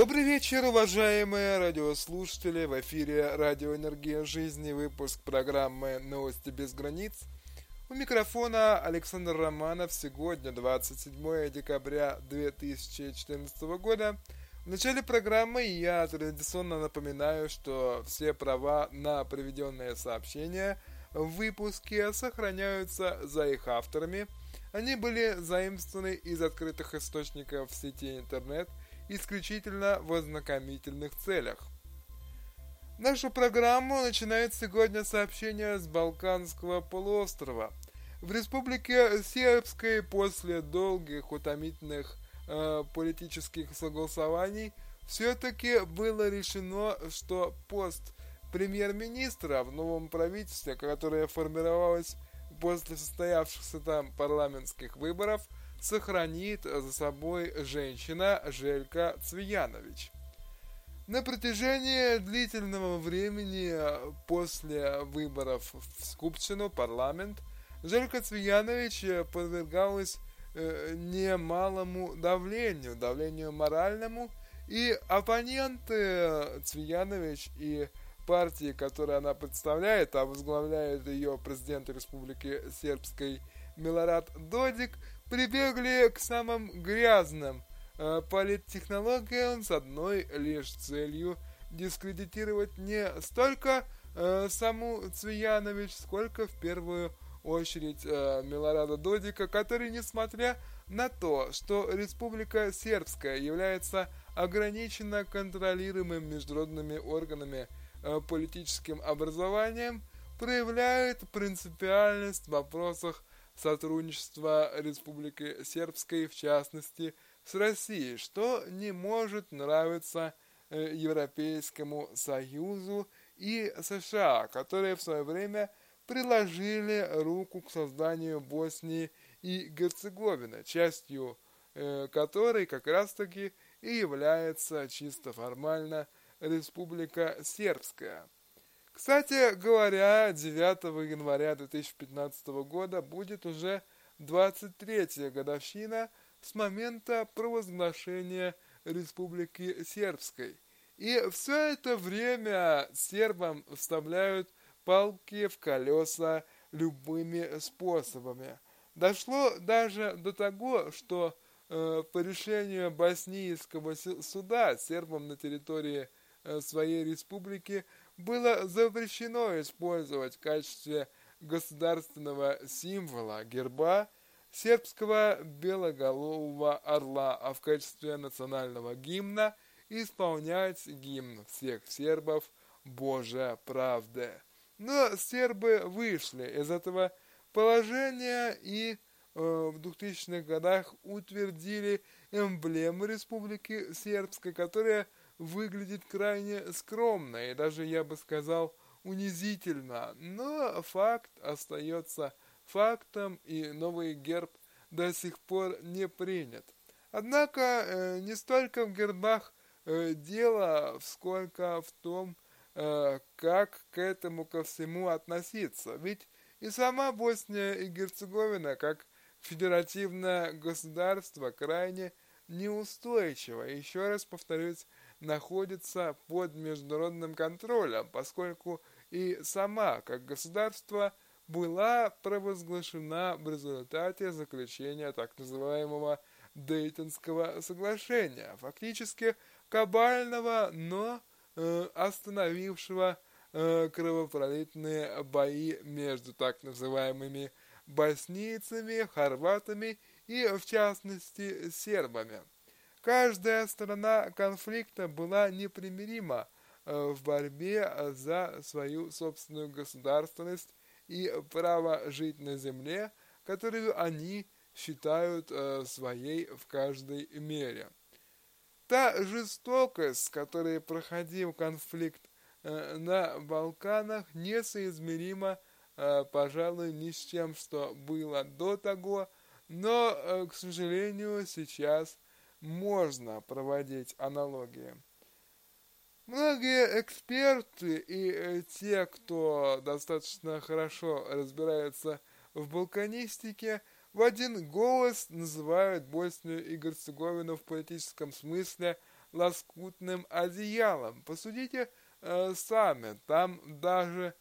Добрый вечер, уважаемые радиослушатели. В эфире Радио Энергия Жизни, выпуск программы «Новости без границ». У микрофона Александр Романов. Сегодня 27 декабря 2014 года. В начале программы я традиционно напоминаю, что все права на приведенные сообщения в выпуске сохраняются за их авторами. Они были заимствованы из открытых источников в сети интернет – исключительно в ознакомительных целях. Нашу программу начинает сегодня сообщение с Балканского полуострова. В Республике Сербской после долгих утомительных э, политических согласований все-таки было решено, что пост премьер-министра в новом правительстве, которое формировалось после состоявшихся там парламентских выборов – сохранит за собой женщина Желька Цвиянович. На протяжении длительного времени после выборов в Скупщину, парламент, Желька Цвиянович подвергалась э, немалому давлению, давлению моральному, и оппоненты Цвиянович и партии, которую она представляет, а возглавляет ее президент Республики Сербской Милорад Додик, прибегли к самым грязным. Э, политтехнологиям с одной лишь целью дискредитировать не столько э, саму Цвиянович, сколько в первую очередь э, Милорада Додика, который, несмотря на то, что Республика Сербская является ограниченно контролируемым международными органами э, политическим образованием, проявляет принципиальность в вопросах сотрудничества Республики Сербской, в частности, с Россией, что не может нравиться э, Европейскому Союзу и США, которые в свое время приложили руку к созданию Боснии и Герцеговины, частью э, которой как раз-таки и является чисто формально Республика Сербская. Кстати говоря, 9 января 2015 года будет уже 23-я годовщина с момента провозглашения Республики Сербской. И все это время сербам вставляют палки в колеса любыми способами. Дошло даже до того, что э, по решению боснийского суда сербам на территории э, своей республики – было запрещено использовать в качестве государственного символа герба сербского белоголового орла, а в качестве национального гимна исполнять гимн всех сербов «Божья правда». Но сербы вышли из этого положения и э, в 2000-х годах утвердили эмблему Республики Сербской, которая выглядит крайне скромно и даже, я бы сказал, унизительно, но факт остается фактом, и новый герб до сих пор не принят. Однако э, не столько в гербах э, дело, сколько в том, э, как к этому ко всему относиться. Ведь и сама Босния и Герцеговина, как федеративное государство, крайне неустойчиво. Еще раз повторюсь, находится под международным контролем, поскольку и сама, как государство, была провозглашена в результате заключения так называемого Дейтонского соглашения, фактически кабального, но э, остановившего э, кровопролитные бои между так называемыми боснийцами, хорватами и, в частности, сербами. Каждая сторона конфликта была непримирима э, в борьбе за свою собственную государственность и право жить на земле, которую они считают э, своей в каждой мере. Та жестокость, с которой проходил конфликт э, на Балканах, несоизмерима, пожалуй, ни с чем, что было до того, но, к сожалению, сейчас – можно проводить аналогии. Многие эксперты и э, те, кто достаточно хорошо разбирается в балканистике, в один голос называют Боснию и Герцеговину в политическом смысле лоскутным одеялом. Посудите э, сами, там даже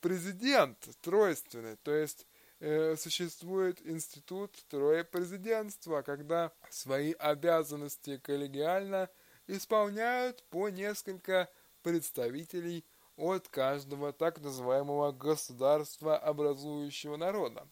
президент тройственный, то есть э, существует институт троепрезидентства, когда свои обязанности коллегиально исполняют по несколько представителей от каждого так называемого государства образующего народа.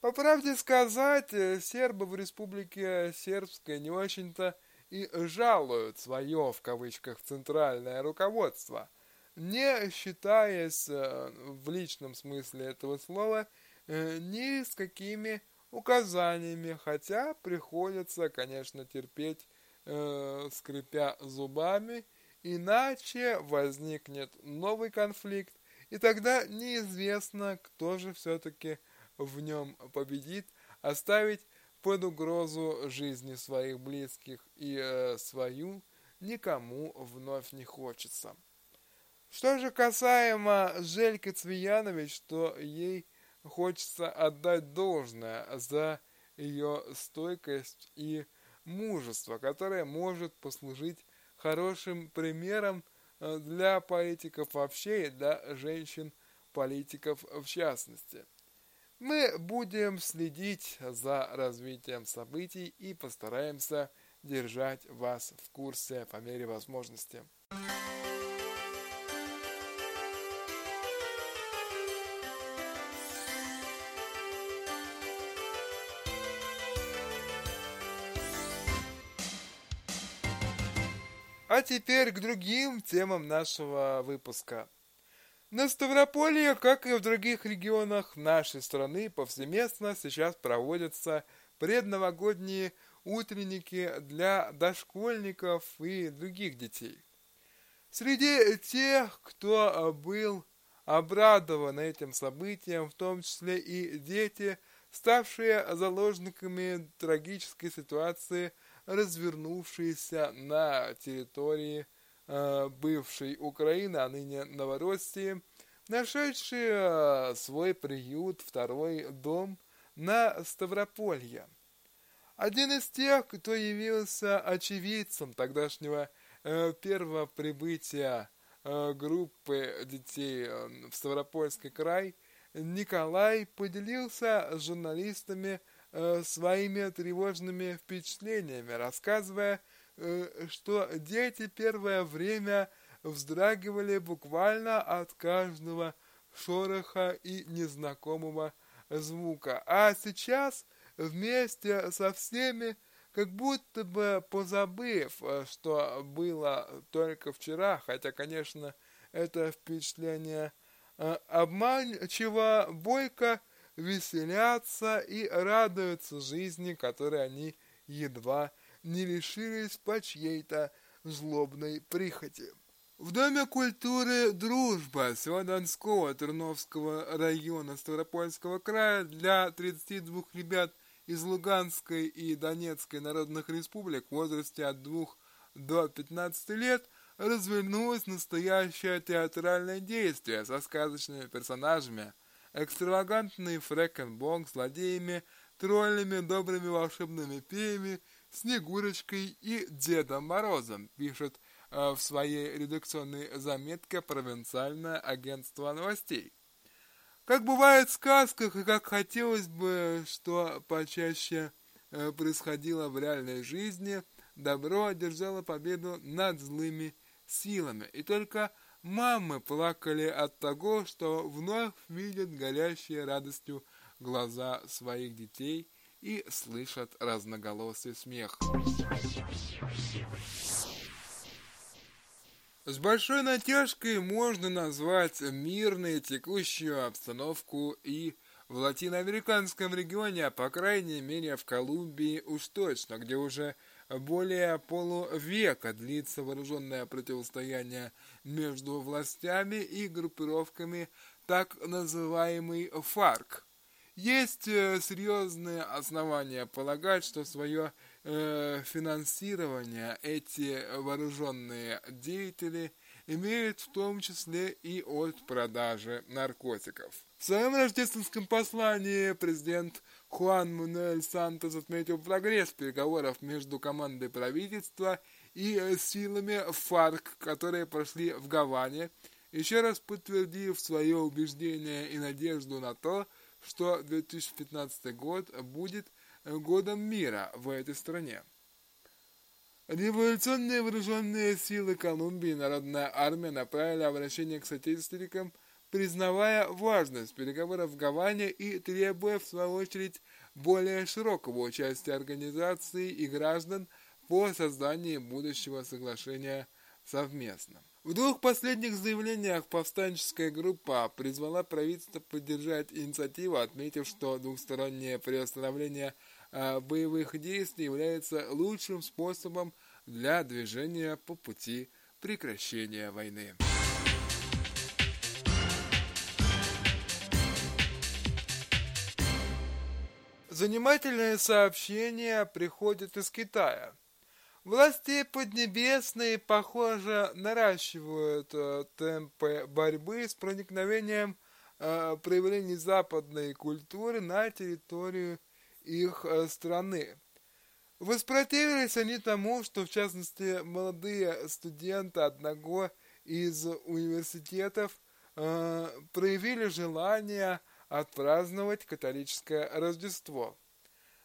По правде сказать, э, сербы в республике сербской не очень-то и жалуют свое, в кавычках, центральное руководство, не считаясь э, в личном смысле этого слова ни с какими указаниями, хотя приходится, конечно, терпеть, э, скрипя зубами, иначе возникнет новый конфликт, и тогда неизвестно, кто же все-таки в нем победит, оставить под угрозу жизни своих близких и э, свою никому вновь не хочется. Что же касаемо Жельки Цвиянович, то ей хочется отдать должное за ее стойкость и мужество, которое может послужить хорошим примером э, для политиков вообще и для женщин-политиков в частности. Мы будем следить за развитием событий и постараемся держать вас в курсе по мере возможности. А теперь к другим темам нашего выпуска. На Ставрополье, как и в других регионах нашей страны, повсеместно сейчас проводятся предновогодние утренники для дошкольников и других детей. Среди тех, кто был обрадован этим событием, в том числе и дети, ставшие заложниками трагической ситуации, развернувшейся на территории Э, бывшей Украины, а ныне Новороссии, нашедший э, свой приют, второй дом на Ставрополье. Один из тех, кто явился очевидцем тогдашнего э, первого прибытия группы детей в Ставропольский край, Николай поделился с журналистами своими тревожными впечатлениями, рассказывая, Э, что дети первое время вздрагивали буквально от каждого шороха и незнакомого звука. А сейчас вместе со всеми, как будто бы позабыв, э, что было только вчера, хотя, конечно, это впечатление э, обманчиво, бойко веселятся и радуются жизни, которой они едва не лишились по чьей-то злобной прихоти. В Доме культуры «Дружба» Севадонского Терновского района Ставропольского края для 32 ребят из Луганской и Донецкой народных республик в возрасте от 2 до 15 лет развернулось настоящее театральное действие со сказочными персонажами, экстравагантный фрэкенбонг, злодеями, троллями, добрыми волшебными феями Снегурочкой и Дедом Морозом, пишет э, в своей редакционной заметке провинциальное агентство новостей. Как бывает в сказках, и как хотелось бы, что почаще э, происходило в реальной жизни, добро одержало победу над злыми силами. И только мамы плакали от того, что вновь видят горящие радостью глаза своих детей – и слышат разноголосый смех. С большой натяжкой можно назвать мирной текущую обстановку и в латиноамериканском регионе, а по крайней мере в Колумбии уж точно, где уже более полувека длится вооруженное противостояние между властями и группировками так называемый ФАРК – есть э, серьезные основания полагать, что свое э, финансирование эти вооруженные деятели имеют в том числе и от продажи наркотиков. В своем рождественском послании президент Хуан Мануэль Сантос отметил прогресс переговоров между командой правительства и силами ФАРК, которые прошли в Гаване, еще раз подтвердив свое убеждение и надежду на то, что 2015 год будет годом мира в этой стране. Революционные вооруженные силы Колумбии и Народная армия направили обращение к соотечественникам, признавая важность переговоров в Гаване и требуя, в свою очередь, более широкого участия организаций и граждан по созданию будущего соглашения совместно. В двух последних заявлениях повстанческая группа призвала правительство поддержать инициативу, отметив, что двухстороннее приостановление э, боевых действий является лучшим способом для движения по пути прекращения войны. Занимательное сообщение приходит из Китая. Власти Поднебесной, похоже, наращивают э, темпы борьбы с проникновением э, проявлений западной культуры на территорию их э, страны. Воспротивились они тому, что, в частности, молодые студенты одного из университетов э, проявили желание отпраздновать католическое Рождество.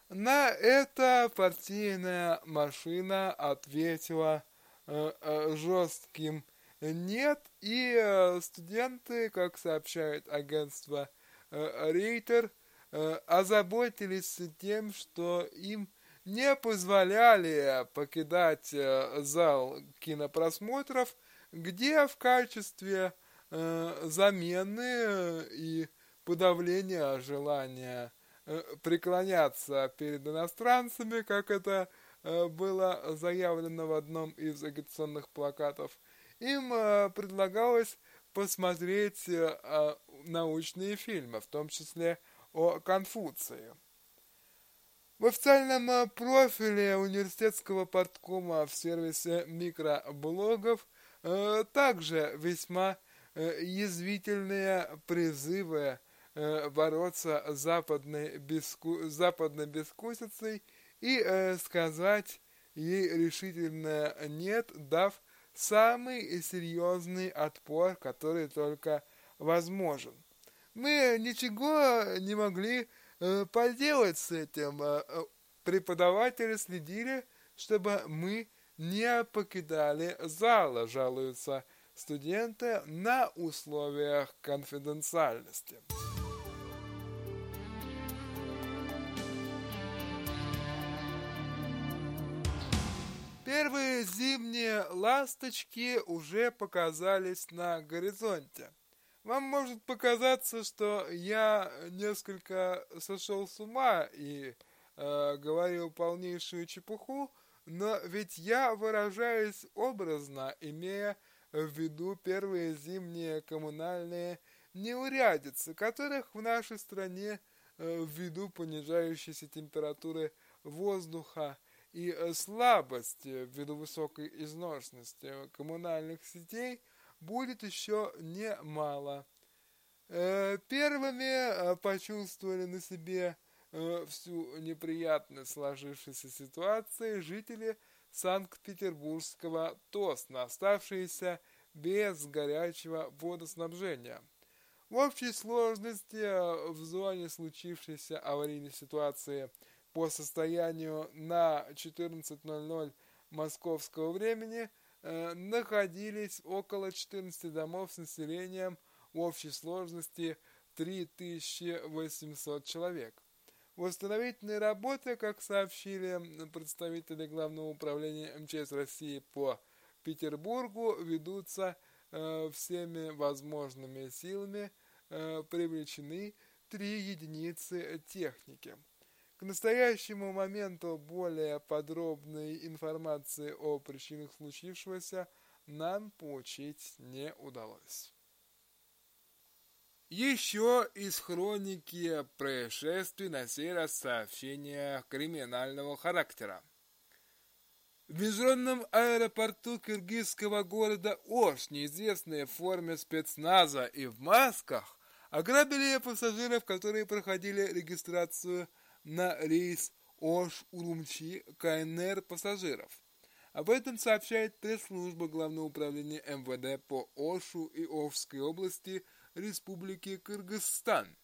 На это партийная машина ответила э, э, жестким нет, и э, студенты, как сообщает агентство э, Рейтер, э, озаботились тем, что им не позволяли покидать э, зал кинопросмотров, где в качестве замены и подавления желания Э, преклоняться перед иностранцами, как это э, было заявлено в одном из агитационных плакатов, им э, предлагалось посмотреть научные фильмы, в том числе о Конфуции. В официальном профиле университетского порткома в сервисе микроблогов также весьма язвительные призывы бороться с западной, беску, западной бескусицей и э, сказать ей решительно «нет», дав самый серьезный отпор, который только возможен. Мы ничего не могли э, поделать с этим. Э, э, преподаватели следили, чтобы мы не покидали зала, жалуются студенты на условиях конфиденциальности. Первые зимние ласточки уже показались на горизонте. Вам может показаться, что я несколько сошел с ума и э, говорил полнейшую чепуху, но ведь я выражаюсь образно, имея в виду первые зимние коммунальные неурядицы, которых в нашей стране э, ввиду понижающейся температуры воздуха и э, слабости ввиду высокой изношенности коммунальных сетей будет еще немало. Э, первыми э, почувствовали на себе всю неприятность сложившейся ситуации жители Санкт-Петербургского Тосна, оставшиеся без горячего водоснабжения. В общей сложности в зоне случившейся аварийной ситуации – по состоянию на 14.00 московского времени э, находились около 14 домов с населением в общей сложности 3800 человек. Восстановительные работы, как сообщили представители Главного управления МЧС России по Петербургу, ведутся э, всеми возможными силами, э, привлечены три единицы техники. Настоящему моменту более подробной информации о причинах случившегося нам получить не удалось. Еще из хроники происшествий на сей раз сообщения криминального характера. В международном аэропорту киргизского города Ош неизвестные в форме спецназа и в масках ограбили пассажиров, которые проходили регистрацию на рейс Ош-Урумчи КНР пассажиров. Об этом сообщает пресс-служба Главного управления МВД по Ошу и Ошской области Республики Кыргызстан.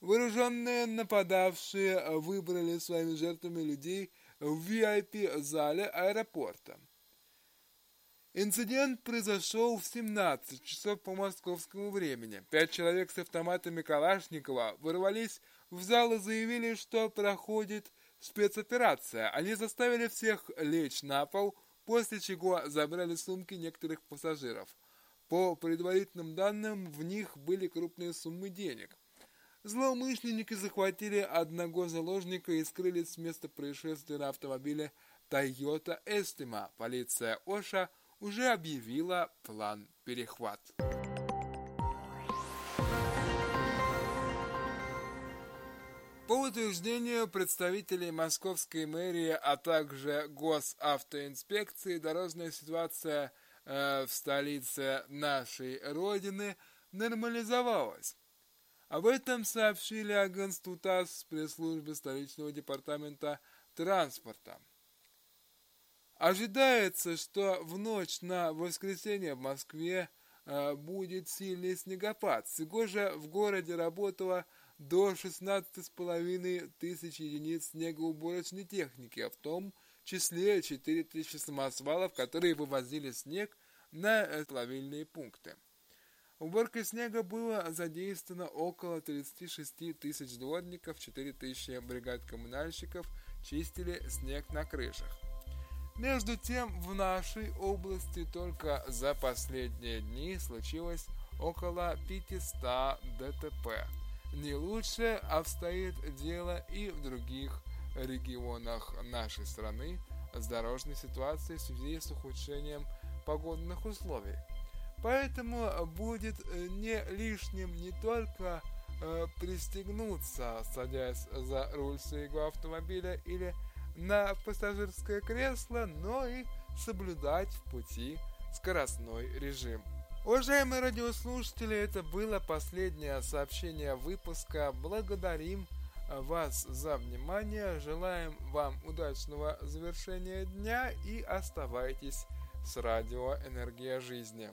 Вооруженные нападавшие выбрали своими жертвами людей в VIP-зале аэропорта. Инцидент произошел в 17 часов по московскому времени. Пять человек с автоматами Калашникова ворвались в зал заявили, что проходит спецоперация. Они заставили всех лечь на пол, после чего забрали сумки некоторых пассажиров. По предварительным данным, в них были крупные суммы денег. Злоумышленники захватили одного заложника и скрылись с места происшествия на автомобиле Toyota Estima. Полиция Оша уже объявила план перехват. По утверждению представителей московской мэрии, а также госавтоинспекции, дорожная ситуация э, в столице нашей Родины нормализовалась. Об этом сообщили агентству ТАСС пресс-службе столичного департамента транспорта. Ожидается, что в ночь на воскресенье в Москве э, будет сильный снегопад. Всего же в городе работало до 16,5 тысяч единиц снегоуборочной техники, а в том числе 4 тысячи самосвалов, которые вывозили снег на плавильные пункты. Уборкой снега было задействовано около 36 тысяч дворников, 4 тысячи бригад коммунальщиков чистили снег на крышах. Между тем, в нашей области только за последние дни случилось около 500 ДТП. Не лучше обстоит дело и в других регионах нашей страны с дорожной ситуацией в связи с ухудшением погодных условий. Поэтому будет не лишним не только э, пристегнуться, садясь за руль своего автомобиля или на пассажирское кресло, но и соблюдать в пути скоростной режим. Уважаемые радиослушатели, это было последнее сообщение выпуска. Благодарим вас за внимание, желаем вам удачного завершения дня и оставайтесь с радио «Энергия жизни».